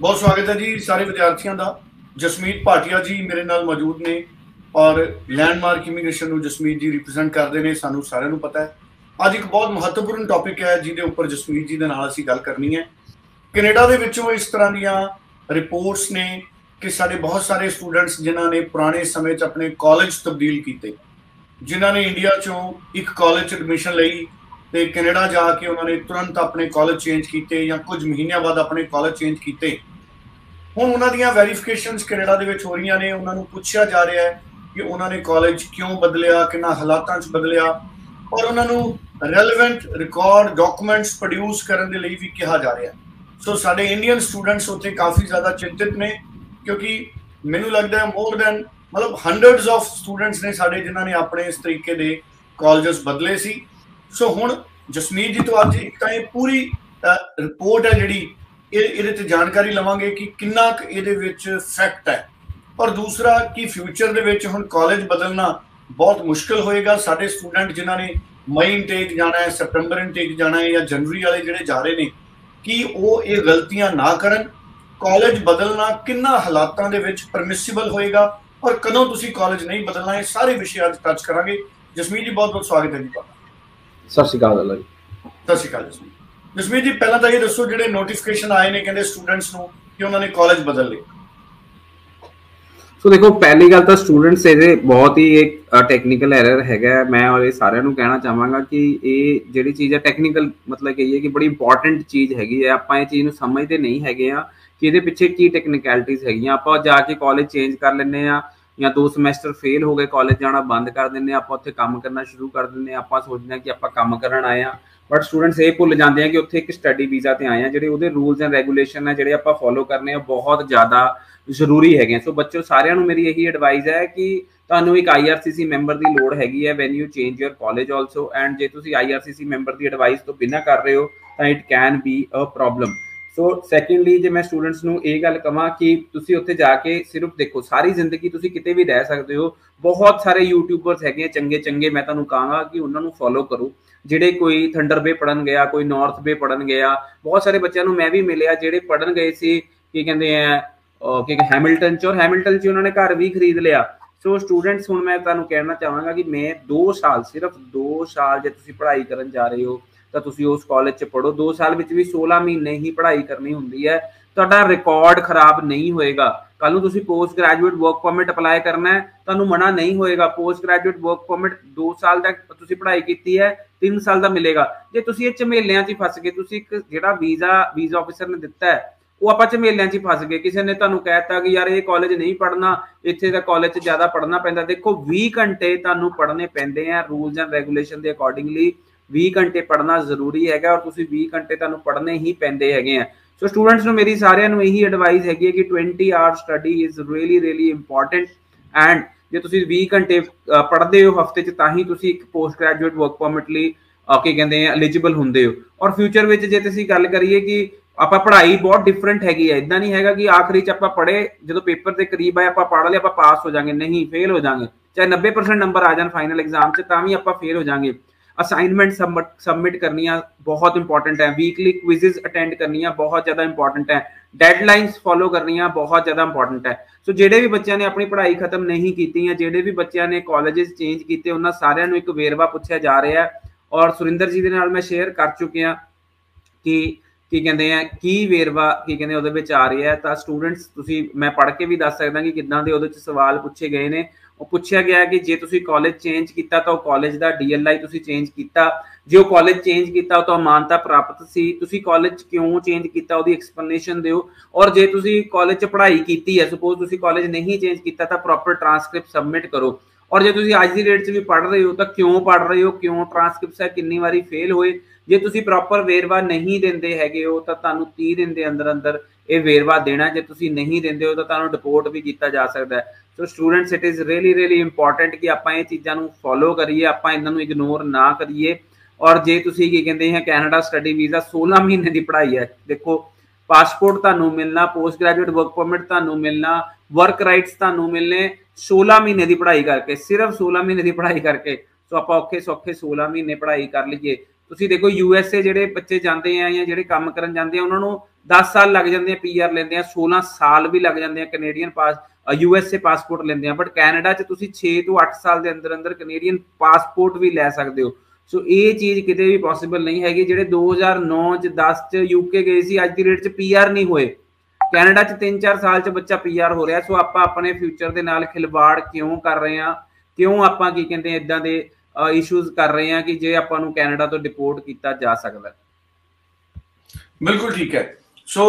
ਬਹੁਤ ਸਵਾਗਤ ਹੈ ਜੀ ਸਾਰੇ ਵਿਦਿਆਰਥੀਆਂ ਦਾ। ਜਸਮੀਤ ਭਾਟੀਆ ਜੀ ਮੇਰੇ ਨਾਲ ਮੌਜੂਦ ਨੇ ਔਰ ਲੈਂਡਮਾਰਕ ਇਮੀਗ੍ਰੇਸ਼ਨ ਨੂੰ ਜਸਮੀਤ ਜੀ ਰਿਪਰੈਜ਼ੈਂਟ ਕਰਦੇ ਨੇ, ਸਾਨੂੰ ਸਾਰਿਆਂ ਨੂੰ ਪਤਾ ਹੈ। ਅੱਜ ਇੱਕ ਬਹੁਤ ਮਹੱਤਵਪੂਰਨ ਟੌਪਿਕ ਹੈ, ਜਿਹਦੇ ਉੱਪਰ ਜਸਮੀਤ ਜੀ ਦੇ ਨਾਲ ਅਸੀਂ ਗੱਲ ਕਰਨੀ ਹੈ। ਕੈਨੇਡਾ ਦੇ ਵਿੱਚੋਂ ਇਸ ਤਰ੍ਹਾਂ ਦੀਆਂ ਰਿਪੋਰਟਸ ਨੇ ਕਿ ਸਾਡੇ ਬਹੁਤ ਸਾਰੇ ਸਟੂਡੈਂਟਸ ਜਿਨ੍ਹਾਂ ਨੇ ਪੁਰਾਣੇ ਸਮੇਂ 'ਚ ਆਪਣੇ ਕਾਲਜ ਤਬਦੀਲ ਕੀਤੇ, ਜਿਨ੍ਹਾਂ ਨੇ ਇੰਡੀਆ 'ਚੋਂ ਇੱਕ ਕਾਲਜ 'ਚ ਐਡਮਿਸ਼ਨ ਲਈ ਤੇ ਕੈਨੇਡਾ ਜਾ ਕੇ ਉਹਨਾਂ ਨੇ ਤੁਰੰਤ ਆਪਣੇ ਕਾਲਜ ਚੇਂਜ ਕੀਤੇ ਜਾਂ ਕੁਝ ਮਹੀਨਿਆਂ ਬਾਅਦ ਆਪਣੇ ਕਾਲਜ ਚੇਂਜ ਕੀਤੇ। ਹੁਣ ਉਹਨਾਂ ਦੀਆਂ ਵੈਰੀਫਿਕੇਸ਼ਨਸ ਕੈਨੇਡਾ ਦੇ ਵਿੱਚ ਹੋ ਰਹੀਆਂ ਨੇ। ਉਹਨਾਂ ਨੂੰ ਪੁੱਛਿਆ ਜਾ ਰਿਹਾ ਹੈ ਕਿ ਉਹਨਾਂ ਨੇ ਕਾਲਜ ਕਿਉਂ ਬਦਲਿਆ, ਕਿੰਨਾ ਹਾਲਾਤਾਂ 'ਚ ਬਦਲਿਆ ਔਰ ਉਹਨਾਂ ਨੂੰ ਰੈਲੇਵੈਂਟ ਰਿਕਾਰਡ ਡਾਕੂਮੈਂਟਸ ਪ੍ਰੋਡਿਊਸ ਕਰਨ ਦੇ ਲਈ ਵੀ ਕਿਹਾ ਜਾ ਰਿਹਾ ਹੈ। ਸੋ ਸਾਡੇ ਇੰਡੀਅਨ ਸਟੂਡੈਂਟਸ ਉੱਥੇ ਕਾਫੀ ਜ਼ਿਆਦਾ ਚਿੰਤਿਤ ਨੇ ਕਿਉਂਕਿ ਮੈਨੂੰ ਲੱਗਦਾ ਹੈ ਮੋਰ ਦੈਨ ਮਤਲਬ ਹੰਡਰਡਸ ਆਫ ਸਟੂਡੈਂਟਸ ਨੇ ਸਾਡੇ ਜਿਨ੍ਹਾਂ ਨੇ ਆਪਣੇ ਇਸ ਤਰੀਕੇ ਦੇ ਕਾਲਜਸ ਬਦਲੇ ਸੀ। ਸੋ ਹੁਣ ਜਸਮੀਤ ਜੀ ਤੋਂ ਅੱਜ ਇੱਕ ਤਾਂ ਇਹ ਪੂਰੀ ਰਿਪੋਰਟ ਹੈ ਜਿਹੜੀ, ਇਹ ਇਹਦੇ ਤੇ ਜਾਣਕਾਰੀ ਲਵਾਂਗੇ ਕਿ ਕਿੰਨਾ ਕੁ ਇਹਦੇ ਵਿੱਚ ਫੈਕਟ ਹੈ। ਔਰ ਦੂਸਰਾ ਕਿ ਫਿਊਚਰ ਦੇ ਵਿੱਚ ਹੁਣ ਕਾਲਜ ਬਦਲਣਾ ਬਹੁਤ ਮੁਸ਼ਕਲ ਹੋਏਗਾ। ਸਾਡੇ ਸਟੂਡੈਂਟ ਜਿਨ੍ਹਾਂ ਨੇ ਮਈ ਇਨਟੇਕ ਜਾਣਾ ਹੈ ਸਪਟੈਂਬਰ ਇਨਟੇਕ ਜਾਣਾ ਹੈ ਜਾਂ ਜਨਵਰੀ ਵਾਲੇ ਜਿਹੜੇ ਜਾ ਰਹੇ ਨੇ, ਕਿ ਉਹ ਇਹ ਗਲਤੀਆਂ ਨਾ ਕਰਨ? ਕਾਲਜ ਬਦਲਣਾ ਕਿੰਨਾ ਹਾਲਾਤਾਂ ਦੇ ਵਿੱਚ ਪਰਮਿਸਿਬਲ ਹੋਏਗਾ? ਔਰ ਕਦੋਂ ਤੁਸੀਂ ਕਾਲਜ ਨਹੀਂ ਬਦਲਣਾ, ਇਹ ਸਾਰੇ ਵਿਸ਼ੇ ਅੱਜ ਟੱਚ ਕਰਾਂਗੇ। ਜਸਮੀਤ ਜੀ ਬਹੁਤ ਬਹੁਤ ਸਵਾਗਤ ਹੈ ਜੀ ਤੁਹਾਡਾ। ਸਤਿ ਸ਼੍ਰੀ ਅਕਾਲ ਅੱਲਾ ਜੀ ਸਤਿ ਸ਼੍ਰੀ ਅਕਾਲ ਜਸਮੀਤ। ਜਸਮੀਤ ਜੀ ਪਹਿਲਾਂ ਤਾਂ ਇਹ ਦੱਸੋ ਜਿਹੜੇ ਨੋਟੀਫਿਕੇਸ਼ਨ ਆਏ ਨੇ ਕਹਿੰਦੇ ਸਟੂਡੈਂਟਸ ਨੂੰ ਕਿ ਉਹਨਾਂ ਨੇ ਕਾਲਜ ਬਦਲ ਲਏ ਸੋ ਦੇਖੋ ਪਹਿਲੀ ਗੱਲ ਤਾਂ ਸਟੂਡੈਂਟਸ ਇਹਦੇ ਬਹੁਤ ਹੀ ਇੱਕ ਟੈਕਨੀਕਲ ਐਰਰ ਹੈਗਾ। ਮੈਂ ਔਰ ਇਹ ਸਾਰਿਆਂ ਨੂੰ ਕਹਿਣਾ ਚਾਹਾਂਗਾ ਕਿ ਇਹ ਜਿਹੜੀ ਚੀਜ਼ ਹੈ ਟੈਕਨੀਕਲ ਮਤਲਬ ਕਿ ਇਹ ਕਿ ਬੜੀ ਇੰਪੋਰਟੈਂਟ ਚੀਜ਼ ਹੈਗੀ ਹੈ। ਆਪਾਂ ਇਹ ਚੀਜ਼ ਨੂੰ ਸਮਝਦੇ ਨਹੀਂ ਹੈਗੇ ਆ ਕਿ ਇਹਦੇ ਪਿੱਛੇ ਕੀ ਟੈਕਨੀਕੈਲਿਟੀਜ਼ ਹੈਗੀਆਂ। ਆਪਾਂ ਜਾ ਕੇ ਕਾਲਜ ਚੇਂਜ ਕਰ ਲੈਂਦੇ ਆ ਜਾਂ ਦੋ ਸਮੈਸਟਰ ਫੇਲ ਹੋ ਗਏ ਕਾਲਜ ਜਾਣਾ ਬੰਦ ਕਰ ਦਿੰਦੇ ਆ ਆਪਾਂ ਉੱਥੇ ਕੰਮ ਕਰਨਾ ਸ਼ੁਰੂ ਕਰ ਦਿੰਦੇ ਆ ਆਪਾਂ ਸੋਚਦੇ ਆ ਕਿ ਆਪਾਂ ਕੰਮ ਕਰਨ ਆਏ ਆ ਬਟ ਸਟੂਡੈਂਟਸ ਇਹ ਭੁੱਲ ਜਾਂਦੇ ਆ ਕਿ ਉੱਥੇ ਇੱਕ ਸਟੱਡੀ ਵੀਜ਼ਾ ਤੇ ਆਏ ਆ ਜਿਹੜੇ ਉਹਦੇ ਰੂਲਸ ਐਂਡ ਰੈਗੂਲੇਸ਼ਨ ਆ, ਜਿਹੜੇ ਆਪਾਂ ਫੋਲੋ ਕਰਨੇ ਆ, ਬਹੁਤ ਜ਼ਿਆਦਾ ਜ਼ਰੂਰੀ ਹੈਗੇ ਸੋ ਬੱਚਿਓ ਸਾਰਿਆਂ ਨੂੰ ਮੇਰੀ ਇਹੀ ਐਡਵਾਈਸ ਹੈ ਕਿ ਤੁਹਾਨੂੰ ਇੱਕ ਆਈਆਰਸੀਸੀ ਮੈਂਬਰ ਦੀ ਲੋੜ ਹੈਗੀ ਹੈ when you change your college also and ਜੇ ਤੁਸੀਂ ਆਈਆਰਸੀਸੀ ਮੈਂਬਰ ਦੀ ਐਡਵਾਈਸ ਤੋਂ ਬਿਨਾਂ ਕਰ ਰਹੇ ਹੋ, ਤਾਂ it can be a problem so secondly ਜੇ ਮੈਂ ਸਟੂਡੈਂਟਸ ਨੂੰ ਇਹ ਗੱਲ ਕਹਾਂ ਕਿ ਤੁਸੀਂ ਉੱਥੇ ਜਾ ਕੇ ਸਿਰਫ ਦੇਖੋ, ਸਾਰੀ ਜ਼ਿੰਦਗੀ ਤੁਸੀਂ ਕਿਤੇ ਵੀ ਰਹਿ ਸਕਦੇ ਹੋ, ਬਹੁਤ ਸਾਰੇ ਯੂਟਿਊਬਰਸ ਹੈਗੇ ਚੰਗੇ ਚੰਗੇ ਮੈਂ ਤੁਹਾਨੂੰ ਕਹਾਂਗਾ ਕਿ ਉਹਨਾਂ ਨੂੰ ਫੋਲੋ ਕਰੋ। ਜਿਹੜੇ ਕੋਈ ਥੰਡਰ ਬੇ ਪੜਨ ਗਿਆ, ਕੋਈ ਨਾਰਥ ਬੇ ਪੜਨ ਗਿਆ, ਬਹੁਤ ਸਾਰੇ ਬੱਚਿਆਂ ਨੂੰ ਮੈਂ ਵੀ ਮਿਲਿਆ ਜਿਹੜੇ ਪੜਨ ਗਏ ਸੀ, ਕੀ ਕਹਿੰਦੇ ਆ ਕਿ ਹੈਮਿਲਟਨ ਚ, ਔਰ ਹੈਮਿਲਟਨ ਚ ਉਹਨਾਂ ਨੇ ਘਰ ਵੀ ਖਰੀਦ ਲਿਆ। ਸੋ ਸਟੂਡੈਂਟਸ ਹੁਣ ਮੈਂ ਤੁਹਾਨੂੰ ਕਹਿਣਾ ਚਾਹਾਂਗਾ ਕਿ ਮੈਂ 2 ਸਾਲ, ਸਿਰਫ 2 ਸਾਲ ਜੇ ਤੁਸੀਂ ਪੜ੍ਹਾਈ ਕਰਨ ਜਾ ਰਹੇ ਹੋ ਤਾਂ ਤੁਸੀਂ ਉਸ ਕਾਲਜ 'ਚ ਪੜੋ 2 ਸਾਲ ਵਿੱਚ ਵੀ 16 ਮਹੀਨੇ ਹੀ ਪੜ੍ਹਾਈ ਕਰਨੀ ਹੁੰਦੀ ਹੈ। ਤੁਹਾਡਾ ਰਿਕਾਰਡ ਖਰਾਬ ਨਹੀਂ ਹੋਏਗਾ। ਕੱਲ ਨੂੰ ਤੁਸੀਂ post graduate work permit apply ਕਰਨਾ ਹੈ, ਤੁਹਾਨੂੰ ਮਨਾ ਨਹੀਂ ਹੋਏਗਾ। ਪੋਸਟ ਗ੍ਰੈਜੂਏਟ ਵਰਕ ਪਰਮਿਟ 2 ਸਾਲ ਤੱਕ ਤੁਸੀਂ ਪੜ੍ਹਾਈ ਕੀਤੀ ਹੈ 3 ਸਾਲ ਦਾ ਮਿਲੇਗਾ। ਜੇ ਤੁਸੀਂ ਇਹ ਝਮੇਲਿਆਂ 'ਚ ਫਸ ਗਏ, ਤੁਸੀਂ ਇੱਕ ਜਿਹੜਾ ਵੀਜ਼ਾ ਵੀਜ਼ਾ ਆਫੀਸਰ ਨੇ ਦਿੱਤਾ ਹੈ, ਉਹ ਆਪਾਂ ਝਮੇਲਿਆਂ 'ਚ ਫਸ ਗਏ। ਕਿਸੇ ਨੇ ਤੁਹਾਨੂੰ ਕਹਿਤਾ ਕਿ ਯਾਰ ਇਹ ਕਾਲਜ ਨਹੀਂ ਪੜਨਾ ਇੱਥੇ ਦਾ ਕਾਲਜ 'ਚ ਜ਼ਿਆਦਾ ਪੜਨਾ ਪੈਂਦਾ। ਦੇਖੋ 20 ਘੰਟੇ ਤੁਹਾਨੂੰ ਪੜਨੇ ਪੈਂਦੇ ਆ ਰੂਲਸ ਐਂਡ ਰੈਗੂਲੇਸ਼ਨ ਦੇ ਅਕੋਰਡਿੰਗਲੀ 20 ਘੰਟੇ ਪੜਨਾ ਜ਼ਰੂਰੀ ਹੈਗਾ ਔਰ ਤੁਸੀਂ 20 ਘੰਟੇ ਤੁਹਾਨੂੰ ਪੜਨੇ ਹੀ ਪੈਂਦੇ ਹੈਗੇ ਆ। ਸੋ ਸਟੂਡੈਂਟਸ ਨੂੰ ਮੇਰੀ ਸਾਰਿਆਂ ਨੂੰ ਇਹੀ ਐਡਵਾਈਸ ਹੈਗੀ ਹੈ ਕਿ 20 hour study is really really important and ਜੇ ਤੁਸੀਂ 20 ਘੰਟੇ ਪੜ੍ਹਦੇ ਹੋ ਹਫ਼ਤੇ 'ਚ ਤਾਂ ਹੀ ਤੁਸੀਂ ਇੱਕ ਪੋਸਟ ਗ੍ਰੈਜੂਏਟ ਵਰਕ ਪਰਮਿਟ ਲਈ ਕੀ ਕਹਿੰਦੇ ਆ ਐਲੀਜੀਬਲ ਹੁੰਦੇ ਹੋ। ਔਰ ਫਿਊਚਰ ਵਿੱਚ ਜੇ ਤੁਸੀਂ ਗੱਲ ਕਰੀਏ ਕਿ ਆਪਾਂ ਪੜ੍ਹਾਈ ਬਹੁਤ ਡਿਫਰੈਂਟ ਹੈਗੀ ਹੈ ਇਦਾਂ ਨਹੀਂ ਹੈਗਾ ਕਿ ਆਖਰੀ 'ਚ ਆਪਾਂ ਪੜ੍ਹੇ, ਜਦੋਂ ਪੇਪਰ ਦੇ ਕਰੀਬ ਆਏ ਆਪਾਂ ਪੜ੍ਹ ਲਿਆ, ਆਪਾਂ ਪਾਸ ਹੋ ਜਾਾਂਗੇ। ਨਹੀਂ ਫੇਲ ਹੋ ਜਾਾਂਗੇ। ਚਾਹੇ 90% ਨੰਬਰ ਆ ਜਾਣ ਫਾਈਨਲ ਐਗਜ਼ਾਮ 'ਚ ਤਾਂ ਵੀ ਆਪਾਂ ਫੇਲ ਹੋ ਜਾਾਂਗੇ। ਅਸਾਈਨਮੈਂਟ ਸਬਮਿਟ ਕਰਨੀਆਂ ਬਹੁਤ ਇੰਪੋਰਟੈਂਟ ਹੈ। ਵੀਕਲੀ ਕੁਇਜ਼ਸ ਅਟੈਂਡ ਕਰਨੀਆਂ ਬਹੁਤ ਜ਼ਿਆਦਾ ਇੰਪੋਰਟੈਂਟ ਹੈ। ਡੈਡਲਾਈਨਸ ਫੋਲੋ ਕਰਨੀਆਂ ਬਹੁਤ ਜ਼ਿਆਦਾ ਇੰਪੋਰਟੈਂਟ ਹੈ। ਸੋ ਜਿਹੜੇ ਵੀ ਬੱਚਿਆਂ ਨੇ ਆਪਣੀ ਪੜ੍ਹਾਈ ਖਤਮ ਨਹੀਂ ਕੀਤੀ ਜਾਂ ਜਿਹੜੇ ਵੀ ਬੱਚਿਆਂ ਨੇ ਕਾਲਜਸ ਚੇਂਜ ਕੀਤੇ, ਉਹਨਾਂ ਸਾਰਿਆਂ ਨੂੰ ਇੱਕ ਵੇਰਵਾ ਪੁੱਛਿਆ ਜਾ ਰਿਹਾ ਹੈ। ਔਰ ਸੁਰਿੰਦਰ ਜੀ ਦੇ ਨਾਲ ਮੈਂ ਸ਼ੇਅਰ ਕਰ ਚੁੱਕਿਆ ਕਿ ਕੀ ਕਹਿੰਦੇ ਆ, ਕੀ ਵੇਰਵਾ ਕੀ ਕਹਿੰਦੇ ਉਹਦੇ ਵਿੱਚ ਆ ਰਿਹਾ ਹੈ। ਤਾਂ ਸਟੂਡੈਂਟਸ ਤੁਸੀਂ, ਮੈਂ ਪੜ੍ਹ ਕੇ ਵੀ ਦੱਸ ਸਕਦਾ ਕਿ ਕਿੱਦਾਂ ਦੇ ਉਹਦੇ ਵਿੱਚ ਸਵਾਲ ਪੁੱਛੇ ਗਏ ਨੇ। ਉਹ ਪੁੱਛਿਆ ਗਿਆ ਕਿ ਜੇ ਤੁਸੀਂ ਕਾਲਜ ਚੇਂਜ ਕੀਤਾ ਤਾਂ ਉਹ ਕਾਲਜ ਦਾ ਡੀਐਲਆਈ ਤੁਸੀਂ ਚੇਂਜ ਕੀਤਾ। ਜੇ ਉਹ ਕਾਲਜ ਚੇਂਜ ਕੀਤਾ ਤਾਂ ਮਾਨਤਾ ਪ੍ਰਾਪਤ ਸੀ। ਤੁਸੀਂ ਕਾਲਜ ਕਿਉਂ ਚੇਂਜ ਕੀਤਾ? ਉਹਦੀ ਐਕਸਪਲੇਨੇਸ਼ਨ ਦਿਓ। ਔਰ ਜੇ ਤੁਸੀਂ ਕਾਲਜ 'ਚ ਪੜ੍ਹਾਈ ਕੀਤੀ ਹੈ ਸਪੋਜ਼ ਤੁਸੀਂ ਕਾਲਜ ਨਹੀਂ ਚੇਂਜ ਕੀਤਾ ਤਾਂ ਪ੍ਰੋਪਰ ਟ੍ਰਾਂਸਕ੍ਰਿਪਟ ਸਬਮਿਟ ਕਰੋ। ਔਰ ਜੇ ਤੁਸੀਂ ਅੱਜ ਦੀ ਡੇਟ 'ਚ ਵੀ ਪੜ੍ਹ ਰਹੇ ਹੋ ਤਾਂ ਕਿਉਂ ਪੜ੍ਹ ਰਹੇ ਹੋ? ਕਿਉਂ ਟ੍ਰਾਂਸਕ੍ਰਿਪਟਸ ਹੈ? ਕਿੰਨੀ ਵਾਰੀ ਫੇਲ ਹੋਏ? ਜੇ ਤੁਸੀਂ ਪ੍ਰੋਪਰ ਵੇਰਵਾ ਨਹੀਂ ਦਿੰਦੇ ਹੈਗੇ ਹੋ ਤਾਂ ਤੁਹਾਨੂੰ 30 ਦਿਨ ਦੇ ਅੰਦਰ ਅੰਦਰ ਇਹ ਵੇਰਵਾ ਦੇਣਾ ਜੇ ਤੁਸੀਂ ਨਹੀਂ ਦਿੰਦੇ ਹੋ ਤਾਂ ਤੁਹਾਨੂੰ ਡਿਪੋਰਟ ਵੀ ਕੀਤਾ ਜਾ ਸਕਦਾ ਹੈ। So students it is really really important ਕਿ ਆਪਾਂ ਇਹ ਚੀਜ਼ਾਂ ਨੂੰ ਫੋਲੋ ਕਰੀਏ, ਆਪਾਂ ਇਹਨਾਂ ਨੂੰ ਇਗਨੋਰ ਨਾ ਕਰੀਏ। ਔਰ ਜੇ ਤੁਸੀਂ ਕੀ ਕਹਿੰਦੇ ਹੈ ਕੈਨੇਡਾ ਸਟੱਡੀ ਵੀਜ਼ਾ 16 ਮਹੀਨੇ ਦੀ ਪੜ੍ਹਾਈ ਹੈ। ਦੇਖੋ ਪਾਸਪੋਰਟ ਤੁਹਾਨੂੰ ਮਿਲਣਾ ਪੋਸਟ ਗ੍ਰੈਜੂਏਟ ਵਰਕ ਪਰਮਿਟ ਤੁਹਾਨੂੰ ਮਿਲਣਾ ਵਰਕ ਰਾਈਟਸ ਤੁਹਾਨੂੰ ਮਿਲਨੇ 16 ਮਹੀਨੇ ਦੀ ਪੜ੍ਹਾਈ ਕਰਕੇ, ਸਿਰਫ 16 ਮਹੀਨੇ ਦੀ ਪੜ੍ਹਾਈ ਕਰਕੇ। ਸੋ ਆਪਾਂ ਔਖੇ ਸੌਖੇ 16 ਮਹੀਨੇ ਪੜ੍ਹਾਈ ਕਰ ਲਈਏ। ਤੁਸੀਂ ਦੇਖੋ ਯੂ ਐਸ ਏ ਜਿਹੜੇ ਬੱਚੇ ਜਾਂਦੇ ਆ ਜਾਂ ਜਿਹੜੇ ਕੰਮ ਕਰਨ ਜਾਂਦੇ ਆ, ਉਹਨਾਂ ਨੂੰ 10 ਸਾਲ ਲੱਗ ਜਾਂਦੇ ਆ ਪੀਆਰ ਲੈਂਦੇ ਆ 16 ਸਾਲ ਵੀ ਲੱਗ ਜਾਂਦੇ ਆ ਕੈਨੇਡੀਅਨ ਪਾਸ ਯੂਐਸਏ ਪਾਸਪੋਰਟ ਲੈਂਦੇ ਆ ਬਟ ਕੈਨੇਡਾ 'ਚ ਤੁਸੀਂ 6 ਤੋਂ 8 ਸਾਲ ਦੇ ਅੰਦਰ ਅੰਦਰ ਕੈਨੇਡੀਅਨ ਪਾਸਪੋਰਟ ਵੀ ਲੈ ਸਕਦੇ ਹੋ। ਸੋ ਇਹ ਚੀਜ਼ ਕਿਤੇ ਵੀ ਪੋਸੀਬਲ ਨਹੀਂ ਹੈਗੀ, ਜਿਹੜੇ 2009 ਚ 10 ਚ ਯੂਕੇ ਗਏ ਸੀ, ਅੱਜ ਦੀ ਡੇਟ ਚ ਪੀਆਰ ਨਹੀਂ ਹੋਏ। ਕੈਨੇਡਾ ਚ 3-4 ਸਾਲ ਚ ਬੱਚਾ ਪੀਆਰ ਹੋ ਰਿਹਾ ਸੋ ਆਪਾਂ ਆਪਣੇ ਫਿਊਚਰ ਦੇ ਨਾਲ ਖਿਲਵਾੜ ਕਿਉਂ ਕਰ ਰਹੇ ਆ ਕਿਉਂ ਆਪਾਂ ਕੀ ਕਹਿੰਦੇ ਇਦਾਂ ਦੇ ਇਸ਼ੂਜ਼ ਕਰ ਰਹੇ ਆ ਕਿ ਜੇ ਆਪਾਂ ਨੂੰ ਕੈਨੇਡਾ ਤੋਂ ਡਿਪੋਰਟ ਕੀਤਾ ਜਾ ਸਕਦਾ? ਬਿਲਕੁਲ ਠੀਕ ਹੈ। ਸੋ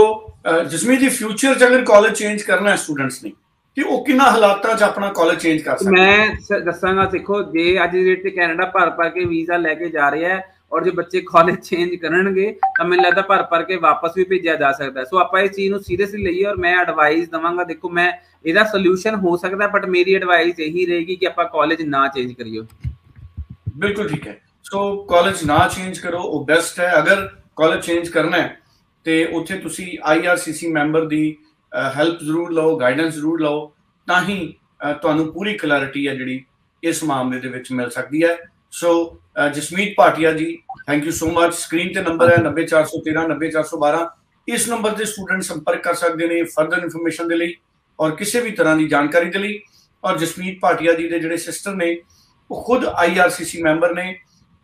ਜਸਮੀਤ ਦੀ ਫਿਊਚਰ ਚ ਅਗਰ ਕਾਲਜ ਚੇਂਜ ਕਰਨਾ ਹੈ ਸਟੂਡੈਂਟਸ ਨੇ ਕਿ ਉਹ ਕਿੰਨਾ ਹਾਲਾਤਾਂ 'ਚ ਆਪਣਾ ਕਾਲਜ ਚੇਂਜ ਕਰ ਸਕਦੇ? ਮੈਂ ਦੱਸਾਂਗਾ ਦੇਖੋ ਜੇ ਅੱਜ ਦੀ ਡੇਟ ਤੇ ਕੈਨੇਡਾ ਭਰ ਭਰ ਕੇ ਵੀਜ਼ਾ ਲੈ ਕੇ ਜਾ ਰਿਹਾ ਹੈ ਔਰ ਜੇ ਬੱਚੇ ਕਾਲਜ ਚੇਂਜ ਕਰਨਗੇ ਤਾਂ ਮੈਨੂੰ ਲੱਗਦਾ ਭਰ ਭਰ ਕੇ ਵਾਪਸ ਵੀ ਭੇਜਿਆ ਜਾ ਸਕਦਾ ਸੋ ਆਪਾਂ ਇਸ ਚੀਜ਼ ਨੂੰ ਸੀਰੀਅਸਲੀ ਲਈਏ ਔਰ ਮੈਂ ਐਡਵਾਈਸ ਦਵਾਂਗਾ ਦੇਖੋ ਮੈਂ ਇਹਦਾ ਸੋਲੂਸ਼ਨ ਹੋ ਸਕਦਾ ਬਟ ਮੇਰੀ ਐਡਵਾਈਸ ਇਹੀ ਰਹੇਗੀ ਕਿ ਆਪਾਂ ਕਾਲਜ ਨਾ ਚੇਂਜ ਕਰੀਓ ਬਿਲਕੁਲ ਠੀਕ ਹੈ। ਸੋ ਕਾਲਜ ਨਾ ਚੇਂਜ ਕਰੋ ਉਹ ਬੈਸਟ ਹੈ। ਅਗਰ ਕਾਲਜ ਚੇਂਜ ਕਰਨਾ ਹੈ ਤੇ ਉੱਥੇ ਤੁਸੀਂ ਆਈਆਰਸੀਸੀ ਮੈਂਬਰ ਦੀ ਹੈਲਪ ਜ਼ਰੂਰ ਲਓ ਗਾਈਡੈਂਸ ਜ਼ਰੂਰ ਲਓ, ਤਾਂ ਹੀ ਤੁਹਾਨੂੰ ਪੂਰੀ ਕਲੈਰਿਟੀ ਹੈ ਜਿਹੜੀ ਇਸ ਮਾਮਲੇ ਦੇ ਵਿੱਚ ਮਿਲ ਸਕਦੀ ਹੈ। So Jasmeet Patia ji thank you so much screen ਤੇ ਨੰਬਰ ਹੈ 90413 90412 ਇਸ ਨੰਬਰ ਤੇ ਸਟੂਡੈਂਟ ਸੰਪਰਕ ਕਰ ਸਕਦੇ ਨੇ ਫਰਦਰ ਇਨਫੋਰਮੇਸ਼ਨ ਦੇ ਲਈ ਔਰ ਕਿਸੇ ਵੀ ਤਰ੍ਹਾਂ ਦੀ ਜਾਣਕਾਰੀ ਦੇ ਲਈ। ਔਰ ਜਸਮੀਤ ਪਾਟਿਆ ਜੀ ਦੇ ਜਿਹੜੇ ਸਿਸਟਰ ਨੇ, ਉਹ ਖੁਦ ਆਈਆਰਸੀਸੀ ਮੈਂਬਰ ਨੇ।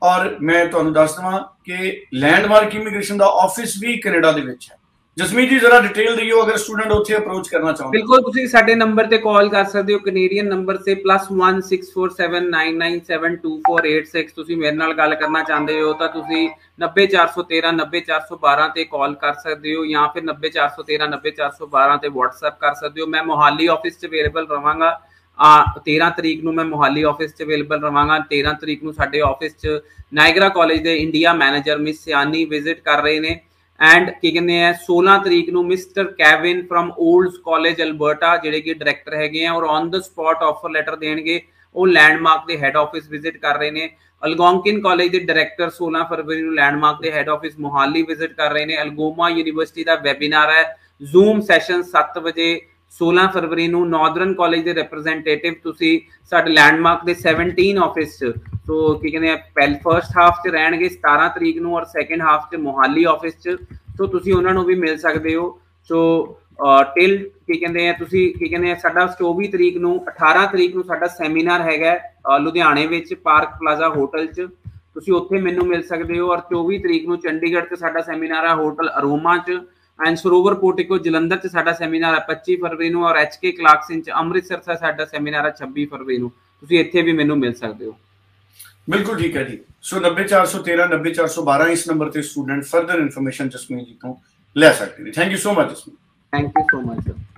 ਔਰ ਮੈਂ ਤੁਹਾਨੂੰ ਦੱਸ ਦਵਾਂ ਕਿ ਲੈਂਡਮਾਰਕ ਇਮੀਗ੍ਰੇਸ਼ਨ ਦਾ ਆਫਿਸ ਵੀ ਕੈਨੇਡਾ ਦੇ ਵਿੱਚ ਹੈ। ਜਸਮੀਤ ਜੀ, ਜ਼ਰਾ ਡਿਟੇਲ ਦਿਓ, ਅਗਰ ਸਟੂਡੈਂਟ ਉੱਥੇ ਅਪਰੋਚ ਕਰਨਾ ਚਾਹੁੰਦੇ ਬਿਲਕੁਲ, ਤੁਸੀਂ ਸਾਡੇ ਨੰਬਰ ਤੇ ਕਾਲ ਕਰ ਸਕਦੇ ਹੋ ਕੈਨੇਡੀਅਨ ਨੰਬਰ ਤੇ +16479972486 ਤੁਸੀਂ ਮੇਰੇ ਨਾਲ ਗੱਲ ਕਰਨਾ ਚਾਹੁੰਦੇ ਹੋ, ਤਾਂ ਤੁਸੀਂ 90413 90412 ਤੇ ਕਾਲ ਕਰ ਸਕਦੇ ਹੋ, ਜਾਂ ਫਿਰ 90413 90412 ਤੇ WhatsApp ਕਰ ਸਕਦੇ ਹੋ। ਮੈਂ ਮੋਹਾਲੀ ਆਫਿਸ 'ਚ ਅਵੇਲੇਬਲ ਰਵਾਂਗਾ। ਆ 13 ਤਰੀਕ ਨੂੰ ਮੈਂ ਮੋਹਾਲੀ ਆਫਿਸ 'ਚ ਅਵੇਲੇਬਲ ਰਵਾਂਗਾ। 13 ਤਰੀਕ ਨੂੰ ਸਾਡੇ ਆਫਿਸ 'ਚ ਨਾਇਗਰਾ ਕਾਲਜ ਦੇ India manager miss Siyani visit ਕਰ ਰਹੇ ਨੇ। ਐਂਡ ਕੀ ਕਹਿੰਦੇ ਆ 16 ਤਰੀਕ ਨੂੰ mister Kevin from Olds college Alberta ਜਿਹੜੇ ਕਿ ਡਾਇਰੈਕਟਰ ਹੈਗੇ ਆ, ਔਰ on the spot offer letter ਦੇਣਗੇ, ਉਹ ਲੈਂਡਮਾਰਕ ਦੇ ਹੈੱਡ ਆਫਿਸ ਵਿਜ਼ਿਟ ਕਰ ਰਹੇ ਨੇ। ਅਲਗੋਂਕਿਨ ਕਾਲਜ ਦੇ ਡਾਇਰੈਕਟਰ 16 ਫਰਵਰੀ ਨੂੰ ਲੈਂਡਮਾਰਕ ਦੇ ਹੈੱਡ ਆਫਿਸ ਮੋਹਾਲੀ ਵਿਜ਼ਿਟ ਕਰ ਰਹੇ ਨੇ। ਅਲਗੋਮਾ ਯੂਨੀਵਰਸਿਟੀ ਦਾ ਵੈਬਿਨਾਰ ਹੈ। ਜ਼ੂਮ ਸੈਸ਼ਨ 7 ਵਜੇ 16 ਫਰਵਰੀ ਨੂੰ ਨਾਰਦਰਨ ਕਾਲਜ ਦੇ ਰਿਪਰੈਜ਼ੈਂਟੇਟਿਵ ਤੁਸੀਂ ਸਾਡੇ ਲੈਂਡਮਾਰਕ ਦੇ 17 ਆਫਿਸ ਚ। ਸੋ ਕੀ ਕਹਿੰਦੇ ਆ, ਪਹਿਲ ਫਰਸਟ ਹਾਫ ਚ ਰਹਿਣਗੇ 17 ਤਰੀਕ ਨੂੰ ਔਰ ਸੈਕੰਡ ਹਾਫ ਚ ਮੋਹਾਲੀ ਆਫਿਸ ਚ। ਸੋ ਤੁਸੀਂ ਉਹਨਾਂ ਨੂੰ ਵੀ ਮਿਲ ਸਕਦੇ ਹੋ। ਸੋ ਟਿਲ ਕੀ ਕਹਿੰਦੇ ਆ, ਤੁਸੀਂ ਕੀ ਕਹਿੰਦੇ ਆ, ਸਾਡਾ 24 ਤਰੀਕ ਨੂੰ 18 ਤਰੀਕ ਨੂੰ ਸਾਡਾ ਸੈਮੀਨਾਰ ਹੈਗਾ ਲੁਧਿਆਣੇ ਵਿੱਚ ਪਾਰਕ ਪਲਾਜ਼ਾ ਹੋਟਲ 'ਚ। ਤੁਸੀਂ ਉੱਥੇ ਮੈਨੂੰ ਮਿਲ ਸਕਦੇ ਹੋ ਔਰ 24 ਤਰੀਕ ਨੂੰ ਚੰਡੀਗੜ੍ਹ 'ਚ ਸਾਡਾ ਸੈਮੀਨਾਰ ਹੈ ਹੋਟਲ ਅਰੋਮਾ 'ਚ। ਐਂਡ ਸਰੋਵਰ ਪੋਰਟਿਕੋ ਜਲੰਧਰ 'ਚ ਸਾਡਾ ਸੈਮੀਨਾਰ ਹੈ 25 ਫਰਵਰੀ ਨੂੰ ਔਰ ਐਚਕੇ ਕਲਾਕਸਿਨ 'ਚ ਅੰਮ੍ਰਿਤਸਰ 'ਚ ਸਾਡਾ ਸੈਮੀਨਾਰ ਹੈ 26 ਫਰਵਰੀ ਨੂੰ। ਤੁਸੀਂ ਇੱਥੇ ਵੀ ਮੈਨੂੰ ਮਿਲ ਸਕਦੇ ਹੋ। ਬਿਲਕੁਲ ਠੀਕ ਹੈ ਜੀ। ਸੋ 90413 90412 ਇਸ ਨੰਬਰ ਤੇ student further information Jasmeet ji ਤੋਂ ਲੈ ਸਕਦੇ ਨੇ। Thank you so much Jasmeet. Thank you so much sir